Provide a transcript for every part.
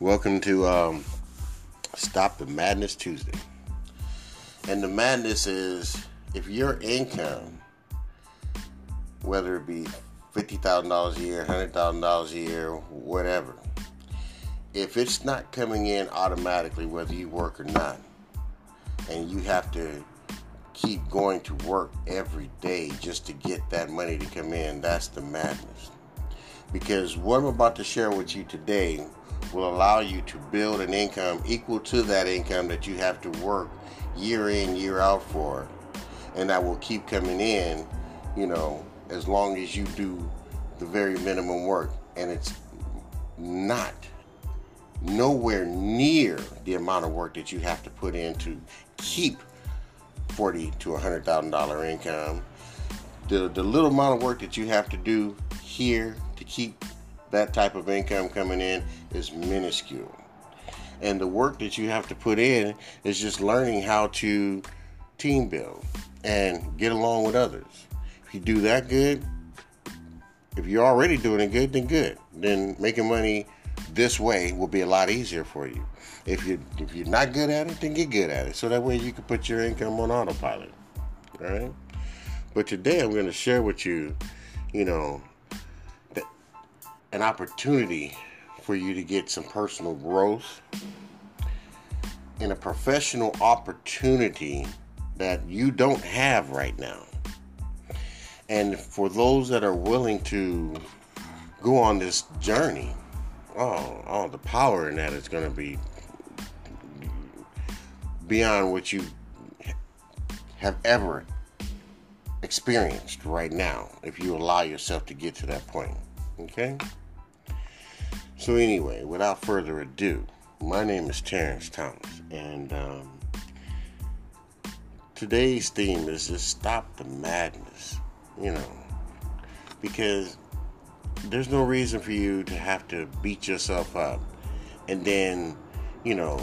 Welcome to um, Stop the Madness Tuesday. And the madness is if your income, whether it be $50,000 a year, $100,000 a year, whatever, if it's not coming in automatically, whether you work or not, and you have to keep going to work every day just to get that money to come in, that's the madness. Because what I'm about to share with you today will allow you to build an income equal to that income that you have to work year in, year out for. And that will keep coming in, you know, as long as you do the very minimum work. And it's not nowhere near the amount of work that you have to put in to keep forty to hundred thousand dollar income. The the little amount of work that you have to do here to keep that type of income coming in is minuscule. And the work that you have to put in is just learning how to team build and get along with others. If you do that good, if you're already doing it good, then good. Then making money this way will be a lot easier for you. If you if you're not good at it, then get good at it. So that way you can put your income on autopilot. All right. But today I'm going to share with you, you know, an opportunity for you to get some personal growth and a professional opportunity that you don't have right now. And for those that are willing to go on this journey, oh, oh, the power in that is going to be beyond what you have ever experienced right now if you allow yourself to get to that point. Okay? So, anyway, without further ado, my name is Terrence Thomas, and um, today's theme is just stop the madness, you know, because there's no reason for you to have to beat yourself up and then, you know,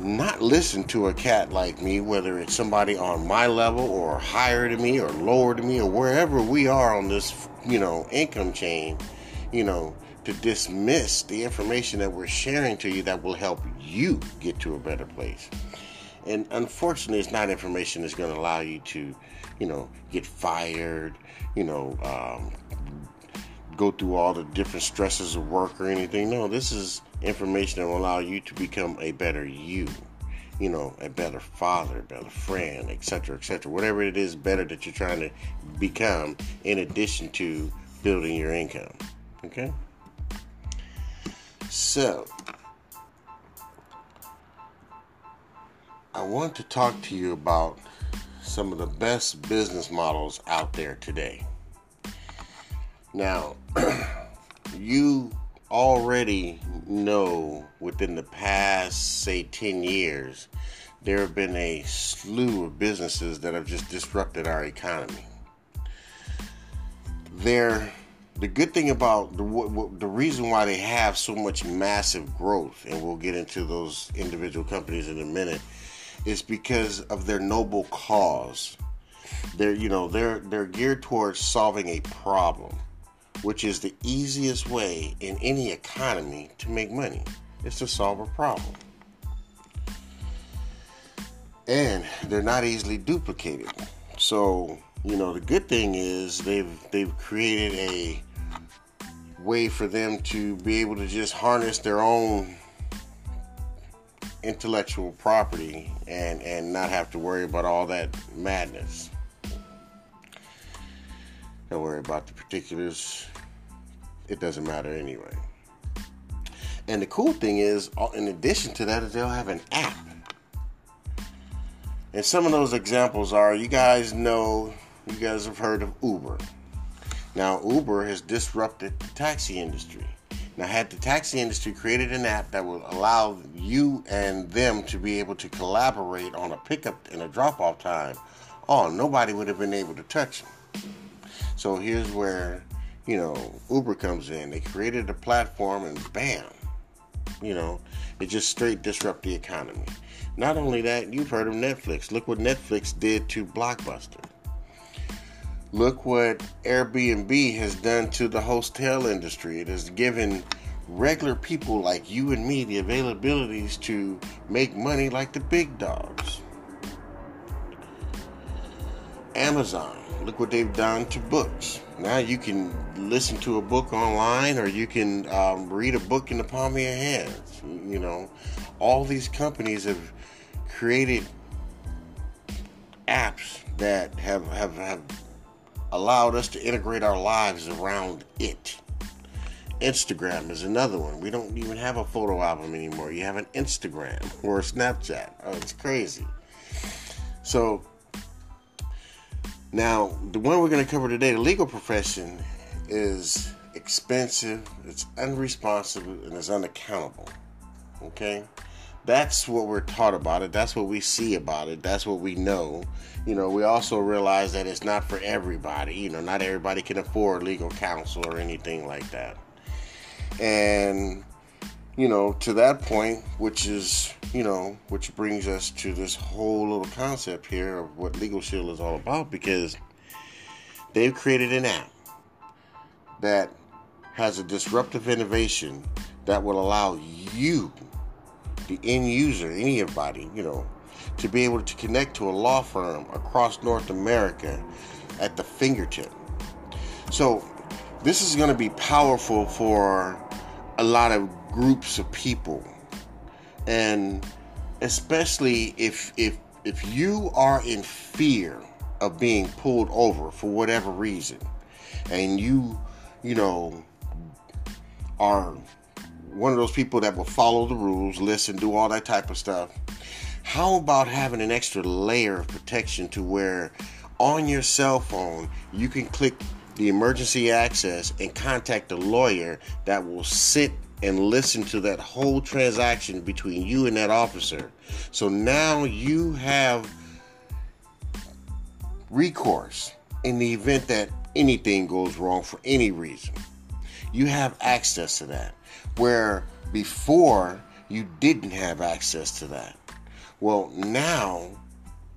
not listen to a cat like me, whether it's somebody on my level or higher than me or lower than me or wherever we are on this, you know, income chain, you know to dismiss the information that we're sharing to you that will help you get to a better place. And unfortunately, it's not information that's going to allow you to, you know, get fired, you know, um, go through all the different stresses of work or anything. No, this is information that will allow you to become a better you you know, a better father, better friend, etc., etc. Whatever it is better that you're trying to become in addition to building your income. Okay? So, I want to talk to you about some of the best business models out there today. Now, you already know within the past, say, 10 years, there have been a slew of businesses that have just disrupted our economy. They're the good thing about the the reason why they have so much massive growth, and we'll get into those individual companies in a minute, is because of their noble cause. They're you know they're they're geared towards solving a problem, which is the easiest way in any economy to make money. Is to solve a problem, and they're not easily duplicated. So you know the good thing is they've they've created a way for them to be able to just harness their own intellectual property and and not have to worry about all that madness. Don't worry about the particulars. It doesn't matter anyway. And the cool thing is, uh, in addition to that, they'll have an app. And some of those examples are, you guys know, you guys have heard of Uber. Now, Uber has disrupted the taxi industry. Now, had the taxi industry created an app that would allow you and them to be able to collaborate on a pickup and a drop off time, oh, nobody would have been able to touch them. So here's where, you know, Uber comes in. They created a platform and bam, you know, it just straight disrupt the economy. Not only that, you've heard of Netflix. Look what Netflix did to Blockbuster. Look what Airbnb has done to the hotel industry. It has given regular people like you and me the availabilities to make money like the big dogs. Amazon, look what they've done to books. Now you can listen to a book online or you can um, read a book in the palm of your hands. You know, all these companies have created apps that have, have, have allowed us to integrate our lives around it. Instagram is another one. We don't even have a photo album anymore. You have an Instagram or a Snapchat. Oh, it's crazy. So, now the one we're going to cover today, the legal profession, is expensive, it's unresponsive, and it's unaccountable. Okay? That's what we're taught about it. That's what we see about it. That's what we know. You know, we also realize that it's not for everybody. You know, not everybody can afford legal counsel or anything like that. And, you know, to that point, which is, you know, which brings us to this whole little concept here of what Legal Shield is all about because they've created an app that has a disruptive innovation that will allow you the end user, anybody, you know, to be able to connect to a law firm across North America at the fingertip. So, this is going to be powerful for a lot of groups of people. And especially if if if you are in fear of being pulled over for whatever reason and you you know are one of those people that will follow the rules, listen, do all that type of stuff. How about having an extra layer of protection to where on your cell phone you can click the emergency access and contact a lawyer that will sit and listen to that whole transaction between you and that officer. So now you have recourse in the event that anything goes wrong for any reason. You have access to that where before you didn't have access to that. Well, now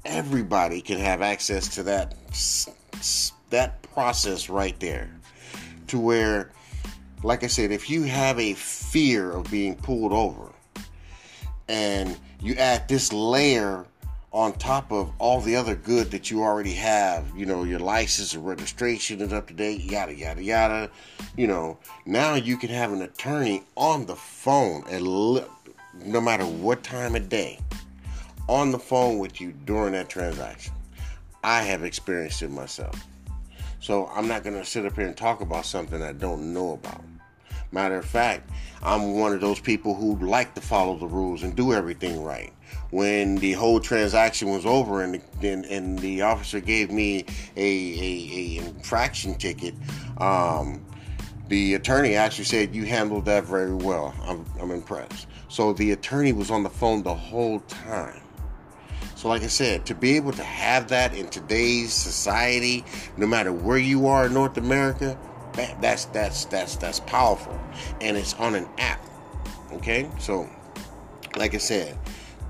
everybody can have access to that that process right there. To where like I said, if you have a fear of being pulled over and you add this layer on top of all the other good that you already have, you know, your license and registration is up to date, yada, yada, yada. You know, now you can have an attorney on the phone, and li- no matter what time of day, on the phone with you during that transaction. I have experienced it myself. So I'm not going to sit up here and talk about something I don't know about. Matter of fact, I'm one of those people who like to follow the rules and do everything right when the whole transaction was over and the, and, and the officer gave me a, a, a infraction ticket, um, the attorney actually said you handled that very well. I'm, I'm impressed. So the attorney was on the phone the whole time. So, like I said, to be able to have that in today's society, no matter where you are in North America, that's that's that's that's powerful, and it's on an app. Okay, so like I said,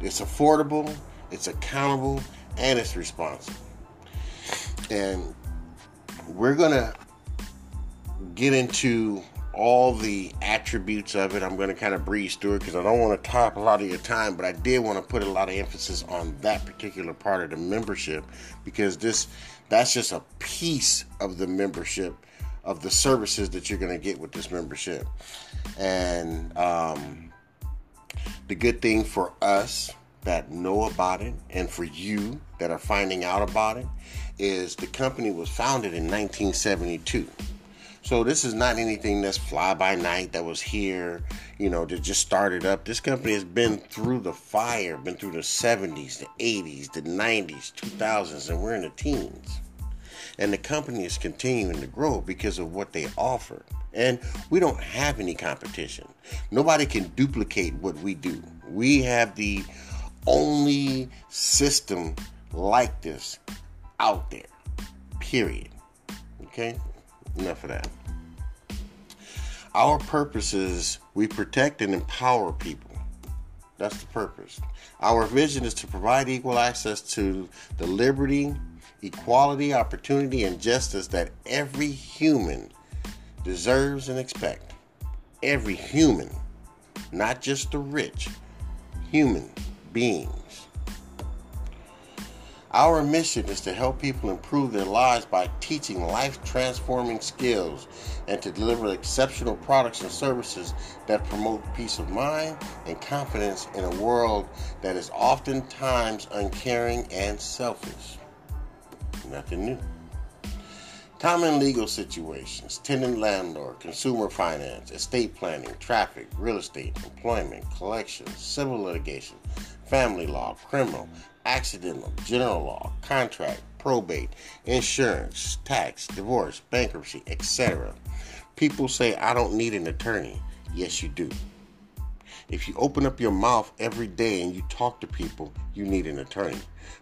it's affordable, it's accountable, and it's responsible. And we're going to get into all the attributes of it. I'm going to kind of breeze through it because I don't want to up a lot of your time, but I did want to put a lot of emphasis on that particular part of the membership because this that's just a piece of the membership of the services that you're going to get with this membership. And um, the good thing for us that know about it and for you that are finding out about it is the company was founded in 1972. So this is not anything that's fly by night that was here, you know, that just started up. This company has been through the fire, been through the 70s, the 80s, the 90s, 2000s, and we're in the teens. And the company is continuing to grow because of what they offer. And we don't have any competition. Nobody can duplicate what we do. We have the only system like this out there. Period. Okay? Enough of that. Our purpose is we protect and empower people. That's the purpose. Our vision is to provide equal access to the liberty, equality, opportunity, and justice that every human deserves and expect. every human, not just the rich, human beings. Our mission is to help people improve their lives by teaching life transforming skills and to deliver exceptional products and services that promote peace of mind and confidence in a world that is oftentimes uncaring and selfish. Nothing new. Common legal situations, tenant landlord, consumer finance, estate planning, traffic, real estate, employment, collections, civil litigation, family law, criminal, accidental, general law, contract, probate, insurance, tax, divorce, bankruptcy, etc. People say, I don't need an attorney. Yes, you do. If you open up your mouth every day and you talk to people, you need an attorney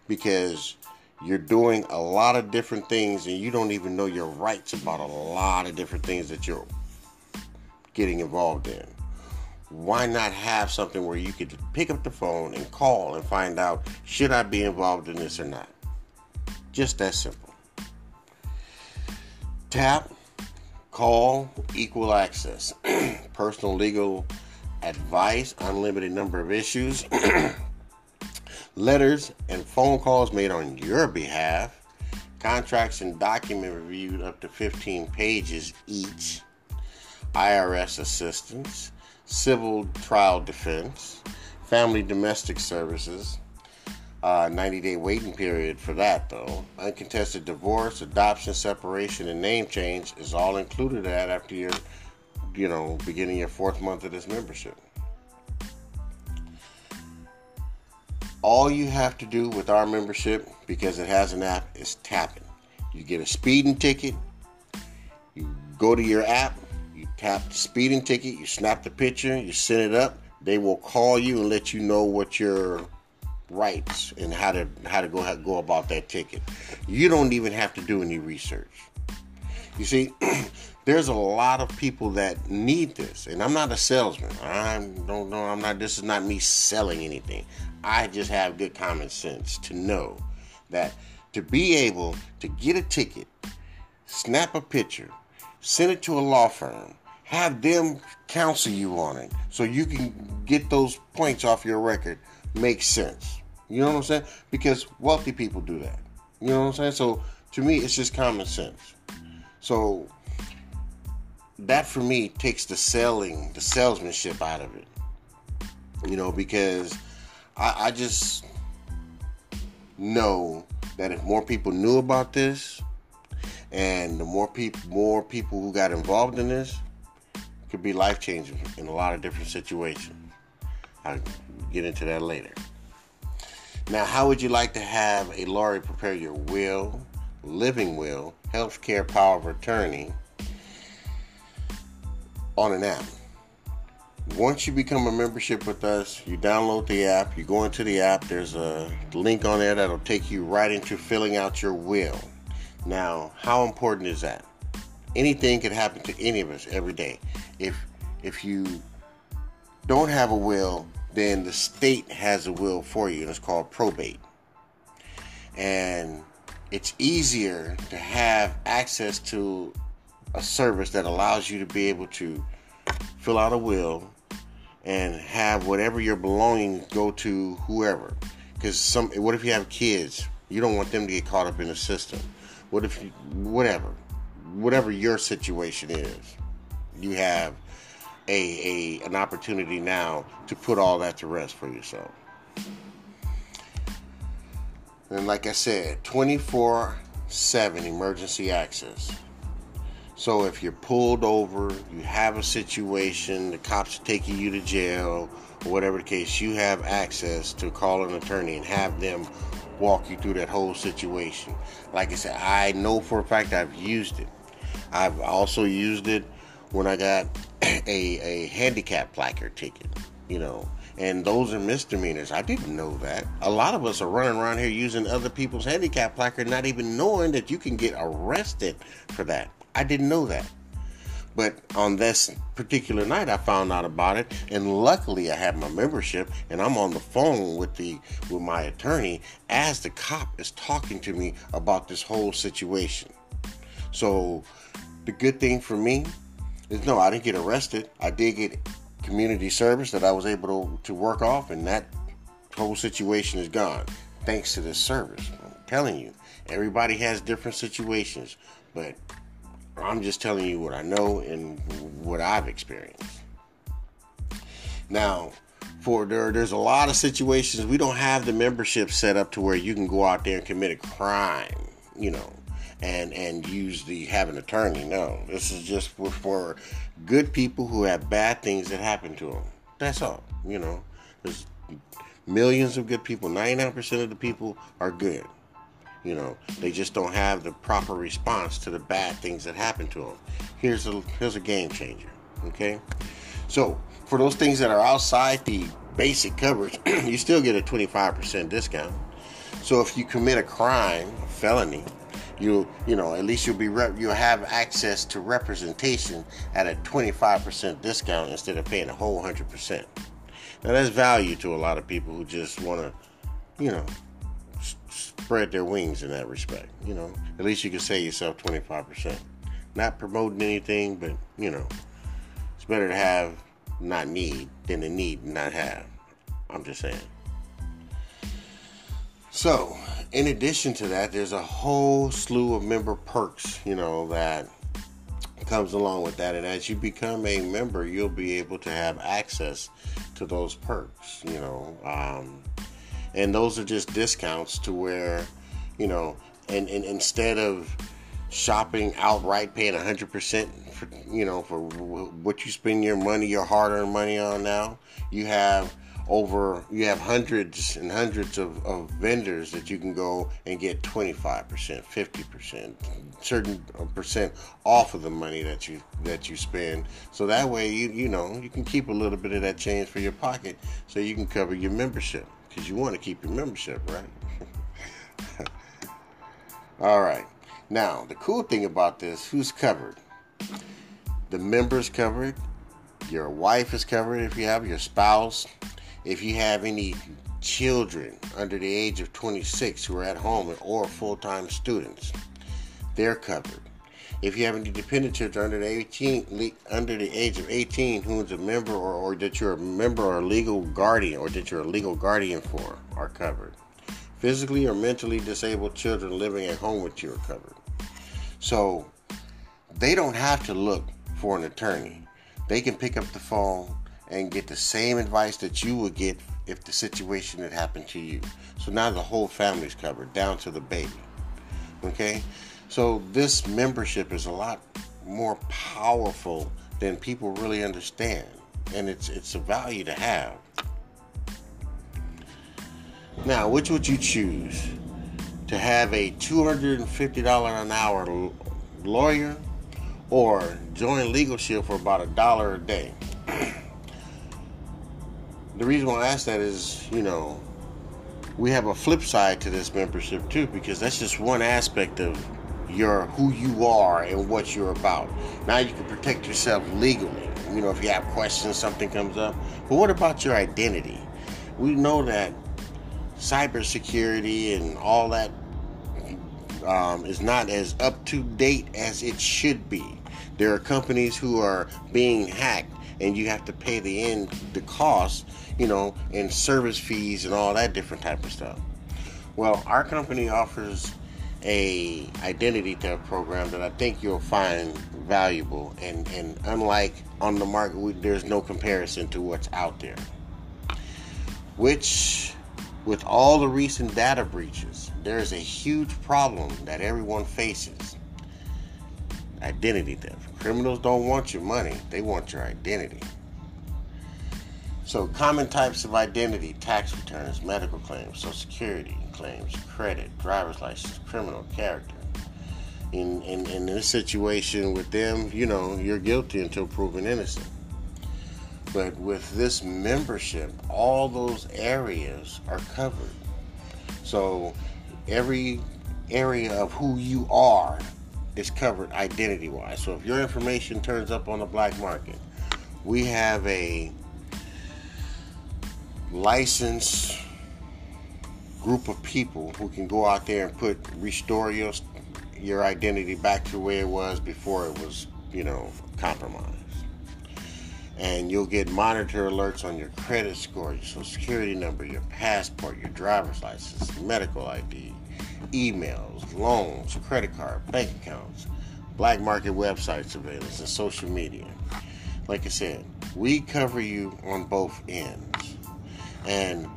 because you're doing a lot of different things and you don't even know your rights about a lot of different things that you're getting involved in. Why not have something where you could pick up the phone and call and find out should I be involved in this or not? Just that simple. Tap, call, equal access, personal legal advice, unlimited number of issues. letters and phone calls made on your behalf, contracts and document reviewed up to 15 pages each, IRS assistance, civil trial defense, family domestic services, uh, 90 day waiting period for that though. Uncontested divorce, adoption, separation, and name change is all included at after your, you know, beginning your fourth month of this membership. All you have to do with our membership, because it has an app, is tap it. You get a speeding ticket, you go to your app, you tap the speeding ticket, you snap the picture, you send it up. They will call you and let you know what your rights and how to how to go how to go about that ticket. You don't even have to do any research. You see, there's a lot of people that need this, and I'm not a salesman. I don't know. I'm not. This is not me selling anything. I just have good common sense to know that to be able to get a ticket, snap a picture, send it to a law firm, have them counsel you on it so you can get those points off your record makes sense. You know what I'm saying? Because wealthy people do that. You know what I'm saying? So to me, it's just common sense. So that for me takes the selling, the salesmanship out of it. You know, because I, I just know that if more people knew about this, and the more people, more people who got involved in this, could be life changing in a lot of different situations. I'll get into that later. Now, how would you like to have a lawyer prepare your will, living will, health care power of attorney on an app? once you become a membership with us, you download the app, you go into the app, there's a link on there that'll take you right into filling out your will. Now, how important is that? Anything could happen to any of us every day. If if you don't have a will, then the state has a will for you, and it's called probate. And it's easier to have access to a service that allows you to be able to fill out a will and have whatever your belongings go to whoever. Because some, what if you have kids? You don't want them to get caught up in the system. What if, you, whatever, whatever your situation is, you have a, a an opportunity now to put all that to rest for yourself. And like I said, 24 7 emergency access. So if you're pulled over, you have a situation, the cops are taking you to jail, or whatever the case, you have access to call an attorney and have them walk you through that whole situation. Like I said, I know for a fact I've used it. I've also used it when I got a, a handicap placard ticket, you know, and those are misdemeanors. I didn't know that. A lot of us are running around here using other people's handicap placard, not even knowing that you can get arrested for that. I didn't know that. But on this particular night, I found out about it, and luckily, I have my membership, and I'm on the phone with the with my attorney as the cop is talking to me about this whole situation. So, the good thing for me is no, I didn't get arrested. I did get community service that I was able to, to work off, and that whole situation is gone thanks to this service. I'm telling you, everybody has different situations, but I'm just telling you what I know and what I've experienced. Now, for there, there's a lot of situations we don't have the membership set up to where you can go out there and commit a crime, you know, and and use the have an attorney. No, this is just for, for good people who have bad things that happen to them. That's all. You know, there's millions of good people. 99% of the people are good. You know, they just don't have the proper response to the bad things that happen to them. Here's a here's a game changer. Okay, so for those things that are outside the basic coverage, you still get a 25% discount. So if you commit a crime, a felony, you you know at least you'll be rep, you'll have access to representation at a 25% discount instead of paying a whole 100%. Now that's value to a lot of people who just want to, you know, spread their wings in that respect. You know, at least you can save yourself 25%. Not promoting anything, but you know, it's better to have not need than to need not have. I'm just saying. So, in addition to that, there's a whole slew of member perks, you know, that comes along with that. And as you become a member, you'll be able to have access to those perks, you know. Um, and those are just discounts to where, you know, and, and instead of shopping outright, paying 100% for, you know, for what you spend your money, your hard earned money on now, you have over you have hundreds and hundreds of, of vendors that you can go and get 25% 50% certain percent off of the money that you that you spend. So that way you you know you can keep a little bit of that change for your pocket so you can cover your membership because you want to keep your membership right? All right. Now the cool thing about this who's covered? The members covered your wife is covered if you have your spouse if you have any children under the age of 26 who are at home or full-time students, they're covered. If you have any dependent children under the 18 under the age of 18 who is a member or, or that you're a member or a legal guardian or that you're a legal guardian for are covered. Physically or mentally disabled children living at home with you are covered. So they don't have to look for an attorney. They can pick up the phone and get the same advice that you would get if the situation had happened to you. So now the whole family's covered, down to the baby. Okay? So this membership is a lot more powerful than people really understand. And it's it's a value to have. Now, which would you choose? To have a $250 an hour lawyer or join Legal Shield for about a dollar a day? the reason why I ask that is, you know, we have a flip side to this membership too, because that's just one aspect of your who you are and what you're about. Now you can protect yourself legally. You know, if you have questions, something comes up. But what about your identity? We know that cybersecurity and all that um, is not as up to date as it should be. There are companies who are being hacked, and you have to pay the end the cost you know, and service fees and all that different type of stuff. Well, our company offers a identity theft program that I think you'll find valuable, and and unlike on the market, there's no comparison to what's out there. Which, with all the recent data breaches, there's a huge problem that everyone faces. Identity theft. Criminals don't want your money; they want your identity. So, common types of identity tax returns, medical claims, Social Security claims, credit, driver's license, criminal character. In, in, in this situation with them, you know, you're guilty until proven innocent. But with this membership, all those areas are covered. So, every area of who you are is covered identity wise. So, if your information turns up on the black market, we have a licensed group of people who can go out there and put restore your your identity back to where it was before it was you know, compromised. And you'll get monitor alerts on your credit score, your social security number, your passport, your driver's license, medical ID, emails, loans, credit card, bank accounts, black market website surveillance, and social media. Like I said, we cover you on both ends. And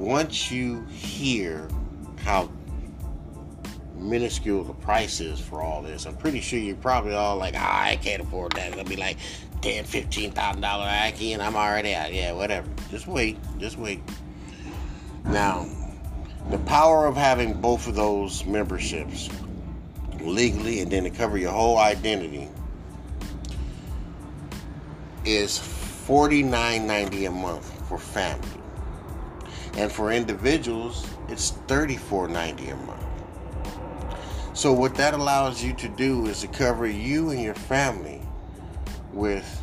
once you hear how minuscule the price is for all this. I'm pretty sure you're probably all like, ah, I can't afford that. It'll be like ten, fifteen thousand dollar Aki, and I'm already out. Yeah, whatever. Just wait. Just wait. Now, the power of having both of those memberships legally and then to cover your whole identity is $49.90 a month for family. And for individuals, it's $34.90 a month. So what that allows you to do is to cover you and your family with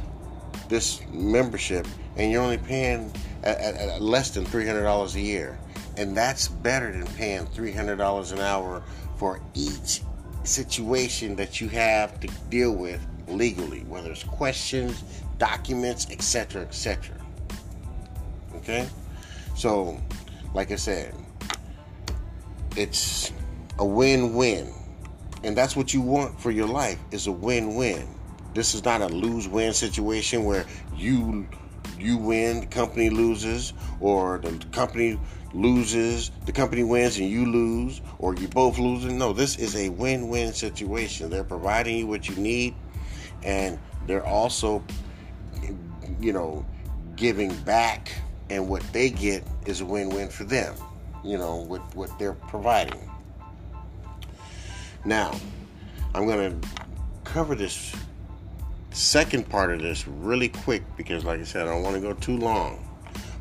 this membership, and you're only paying at, at, at less than three hundred dollars a year, and that's better than paying three hundred dollars an hour for each situation that you have to deal with legally, whether it's questions, documents, etc., etc. Okay, so like I said, it's a win-win and that's what you want for your life is a win-win. This is not a lose-win situation where you you win, the company loses, or the company loses, the company wins and you lose, or you both losing. No, this is a win-win situation. They're providing you what you need, and they're also, you know, giving back, and what they get is a win-win for them. You know, with what they're providing. Now, I'm going to cover this second part of this really quick because, like I said, I don't want to go too long.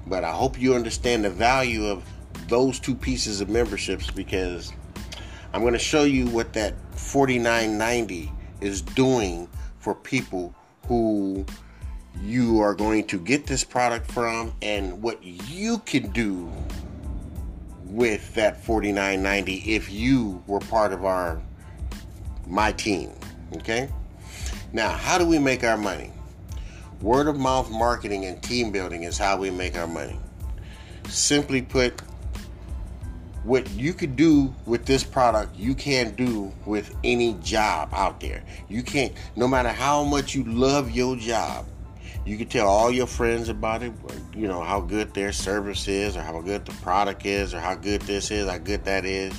But I hope you understand the value of those two pieces of memberships because I'm going to show you what that 49.90 is doing for people who you are going to get this product from and what you can do with that 49.90 if you were part of our my team. Okay? Now, how do we make our money? Word of mouth marketing and team building is how we make our money. Simply put, what you could do with this product, you can't do with any job out there. You can't, no matter how much you love your job, you can tell all your friends about it, you know, how good their service is, or how good the product is, or how good this is, how good that is.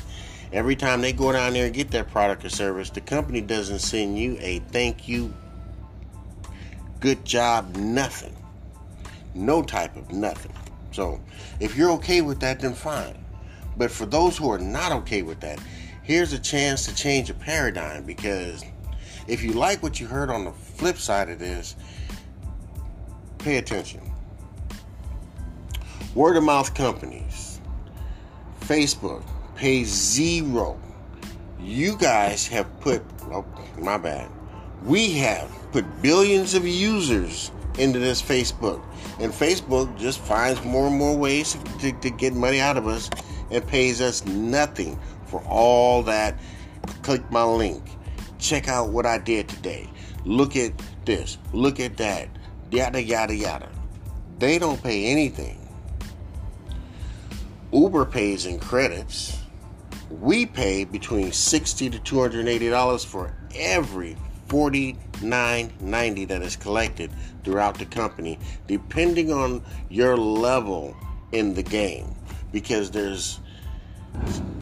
Every time they go down there and get that product or service, the company doesn't send you a thank you, good job, nothing. No type of nothing. So if you're okay with that, then fine. But for those who are not okay with that, here's a chance to change a paradigm because if you like what you heard on the flip side of this, pay attention. Word of mouth companies, Facebook, pays zero. You guys have put, oh, my bad. We have put billions of users into this Facebook. And Facebook just finds more and more ways to, to get money out of us and pays us nothing for all that. Click my link. Check out what I did today. Look at this. Look at that. Yada, yada, yada. They don't pay anything. Uber pays in credits we pay between 60 to 280 dollars for every 49.90 that is collected throughout the company depending on your level in the game because there's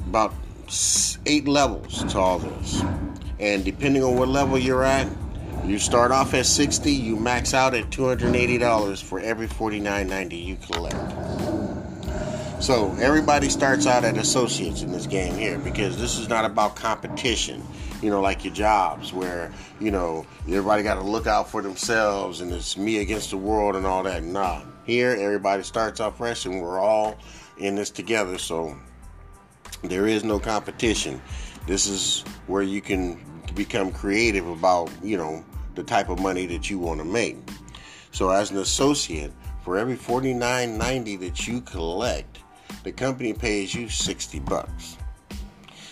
about eight levels to all this and depending on what level you're at you start off at 60 you max out at $280 for every 49.90 you collect so everybody starts out at associates in this game here because this is not about competition. You know, like your jobs where you know everybody got to look out for themselves and it's me against the world and all that. Nah, here everybody starts off fresh and we're all in this together. So there is no competition. This is where you can become creative about you know the type of money that you want to make. So as an associate, for every $49.90 that you collect, the company pays you 60 bucks.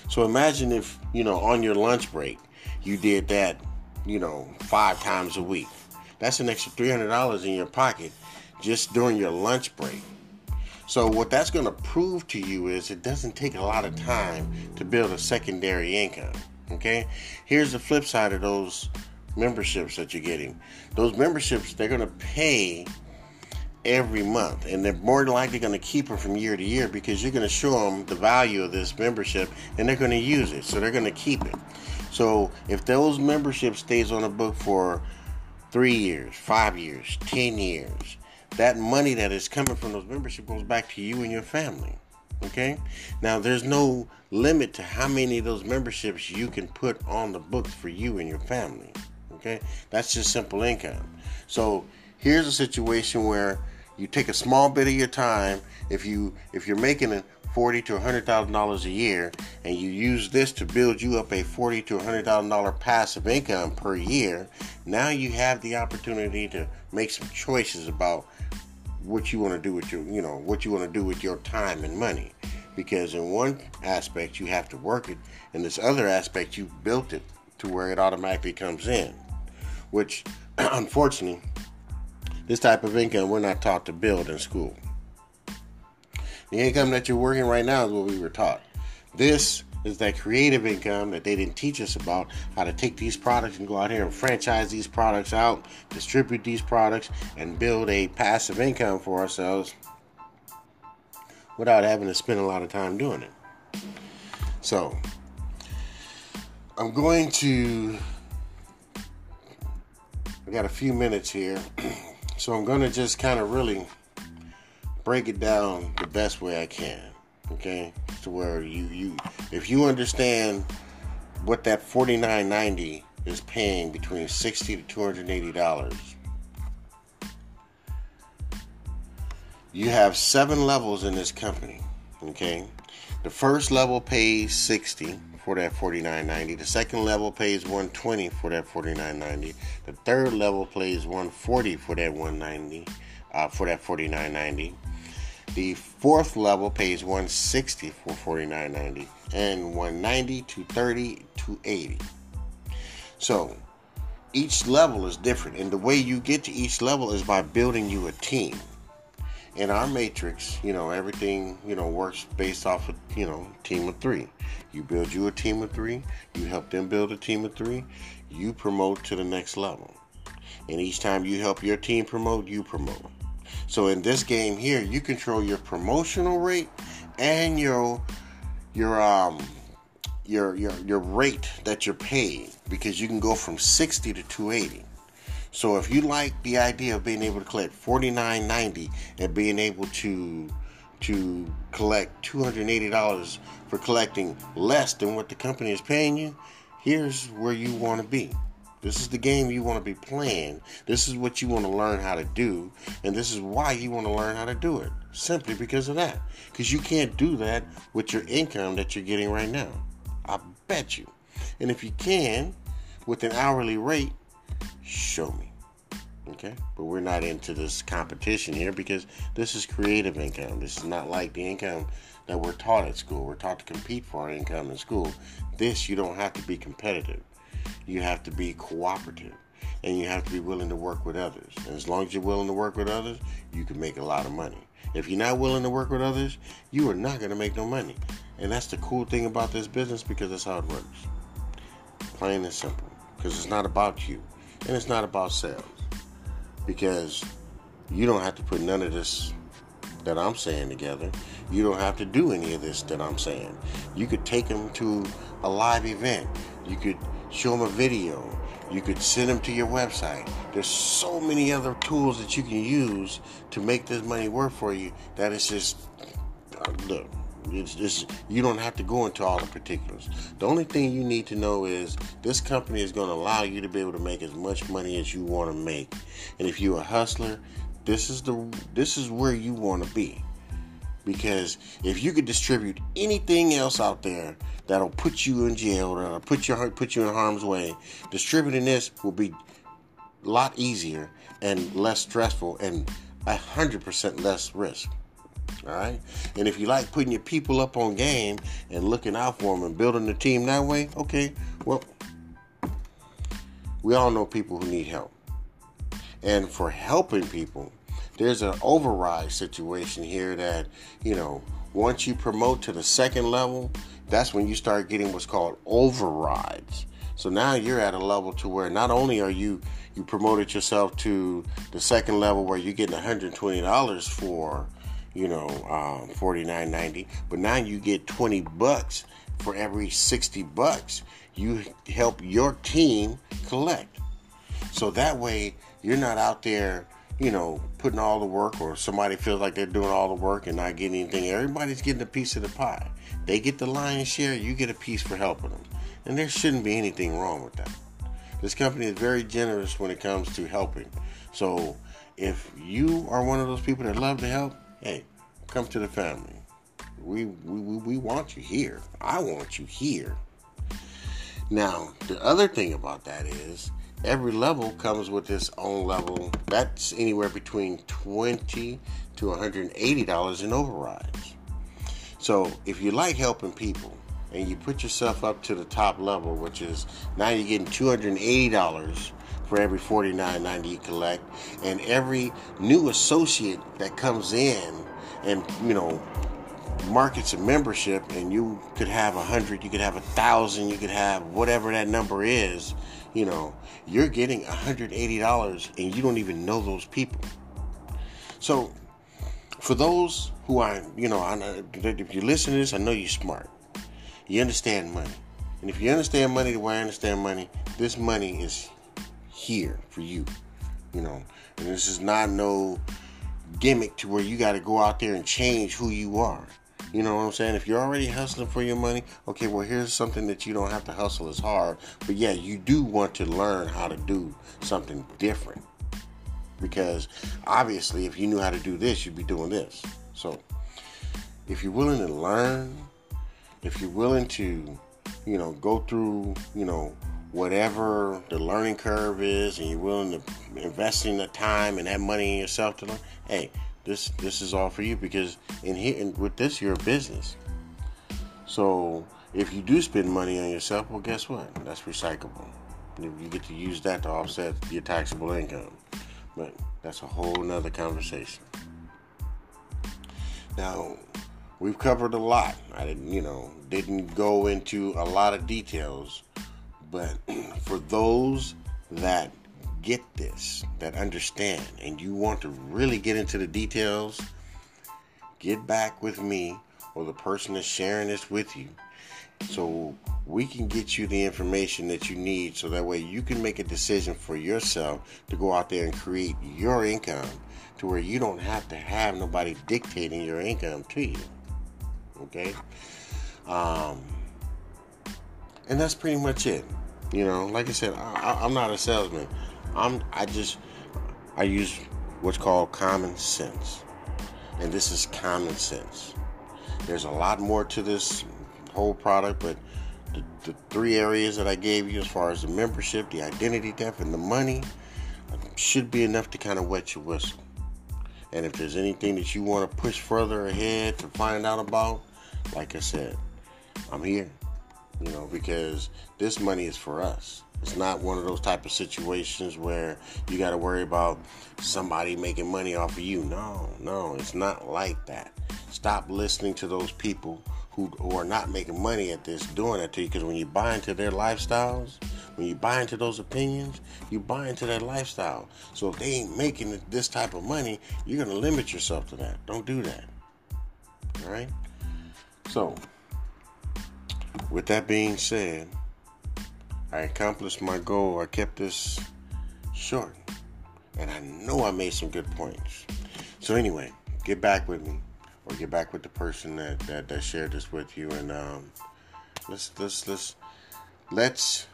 So imagine if, you know, on your lunch break, you did that you know, five times a week. That's an extra $300 in your pocket just during your lunch break. So, what that's going to prove to you is it doesn't take a lot of time to build a secondary income. Okay? Here's the flip side of those memberships that you're getting. Those memberships, they're going to pay every month, and they're more than likely going to keep them from year to year because you're going to show them the value of this membership and they're going to use it. So, they're going to keep it. So, if those membership stays on the book for three years, five years, ten years, that money that is coming from those membership goes back to you and your family. Okay? Now, there's no limit to how many of those memberships you can put on the books for you and your family. Okay? That's just simple income. So, here's a situation where you take a small bit of your time if you if you're making a forty to hundred thousand dollars a year and you use this to build you up a forty to hundred thousand dollar passive income per year now you have the opportunity to make some choices about what you want to do with your, you know, what you want to do with your time and money. Because in one aspect you have to work it, in this other aspect you built it to where it automatically comes in. Which, unfortunately, this type of income we're not taught to build in school. The income that you're working right now is what we were taught. This is that creative income that they didn't teach us about how to take these products and go out here and franchise these products out, distribute these products, and build a passive income for ourselves without having to spend a lot of time doing it. So, I'm going to. I got a few minutes here, so I'm going to just kind of really break it down the best way I can okay? To where you you if you understand what that 49.90 is paying between 60 to 280 dollars you have seven levels in this company okay? The first level pays 60 for that 49.90 the second level pays 120 for that 49.90 the third level pays 140 for that 190 uh, for that 49.90 the fourth level pays 160 for 49.90 and 190 to 30 to 80. So each level is different, and the way you get to each level is by building you a team. In our matrix, you know, everything, you know, works based off of, you know, team of three. You build you a team of three, you help them build a team of three, you promote to the next level. And each time you help your team promote, you promote. So in this game here, you control your promotional rate and your your um your your your rate that you're paid because you can go from 60 to 280. So if you like the idea of being able to collect 49.90 and being able to to collect $280 for collecting less than what the company is paying you, here's where you want to be. This is the game you want to be playing. This is what you want to learn how to do. And this is why you want to learn how to do it. Simply because of that. Because you can't do that with your income that you're getting right now. I bet you. And if you can, with an hourly rate, show me. Okay? But we're not into this competition here because this is creative income. This is not like the income that we're taught at school. We're taught to compete for our income in school. This, you don't have to be competitive you have to be cooperative and you have to be willing to work with others. And as long as you're willing to work with others, you can make a lot of money. If you're not willing to work with others, you are not going to make no money. And that's the cool thing about this business because that's how it works. Plain and simple. Because it's not about you and it's not about sales. Because you don't have to put none of this that I'm saying together. You don't have to do any of this that I'm saying. You could take them to a live event. You could show them a video. You could send them to your website. There's so many other tools that you can use to make this money work for you that it's just, uh, look, it's just, you don't have to go into all the particulars. The only thing you need to know is this company is going to allow you to be able to make as much money as you want to make. And if you're a hustler, this is the this is where you want to be. Because if you could distribute anything else out there that'll put you in jail or put you put you in harm's way. Distributing this will be a lot easier and less stressful and hundred percent less risk. All right, and if you like putting your people up on game and looking out for them and building the team that way, okay, well, we all know people who need help. And for helping people, there's an override situation here that, you know, once you promote to the second level, that's when you start getting what's called overrides. So now you're at a level to where not only are you you promoted yourself to the second level where you're getting $120 for, you know, um, $49.90, but now you get 20 bucks for every 60 bucks you help your team collect. So that way you're not out there, you know, putting all the work or somebody feels like they're doing all the work and not getting anything. Everybody's getting a piece of the pie. They get the lion's share, you get a piece for helping them. And there shouldn't be anything wrong with that. This company is very generous when it comes to helping. So if you are one of those people that love to help, hey, come to the family. We, we, we want you here. I want you here. Now, the other thing about that is every level comes with its own level. That's anywhere between 20 to $180 in overrides. So if you like helping people and you put yourself up to the top level, which is now you're getting $280 for every $49.90 you collect, and every new associate that comes in and you know markets a membership and you could have a hundred you could have a thousand you could have whatever that number is you know you're getting $180 and you don't even know those people. So for those who are you know if you listen to this i know you're smart. You understand money. And if you understand money the way i understand money this money is here for you you know and this is not no gimmick to where you got to go out there and change who you are you know what I'm saying? If you're already hustling for your money, okay, well, here's something that you don't have to hustle as hard. But yeah, you do want to learn how to do something different. Because obviously, if you knew how to do this, you'd be doing this. So if you're willing to learn, if you're willing to, you know, go through, you know, whatever the learning curve is and you're willing to invest in the time and that money in yourself to learn, hey, this this is all for you because in here with this you're a business. So if you do spend money on yourself, well, guess what? That's recyclable. You get to use that to offset your taxable income. But that's a whole nother conversation. Now, we've covered a lot. I didn't, you know, didn't go into a lot of details, but for those that get this, that understand, and you want to really get into the details, get back with me or the person that's sharing this with you so we can get you the information that you need so that way you can make a decision for yourself to go out there and create your income to where you don't have to have nobody dictating your income to you. Okay? Um, and that's pretty much it. You know, like I said, I, I'm not a salesman. I'm I just I use what's called common sense. And this is common sense. There's a lot more to this whole product, but the, the three areas that I gave you as far as the membership, the identity theft, and the money should be enough to kind of wet your whistle. And if there's anything that you want to push further ahead to find out about, like I said, I'm here. You know, because this money is for us. It's not one of those type of situations where you got to worry about somebody making money off of you. No, no, it's not like that. Stop listening to those people who, who are not making money at this doing it to you because when you buy into their lifestyles, when you buy into those opinions, you buy into their lifestyle. So if they ain't making this type of money, you're going to limit yourself to that. Don't do that. All right? So, with that being said, I accomplished my goal. I kept this short. And I know I made some good points. So anyway, get back with me or get back with the person that, that, that shared this with you and um, let's let's let's let's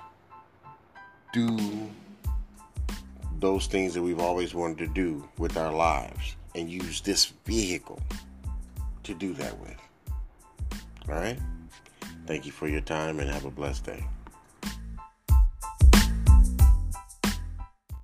do those things that we've always wanted to do with our lives and use this vehicle to do that with. All right? Thank you for your time and have a blessed day.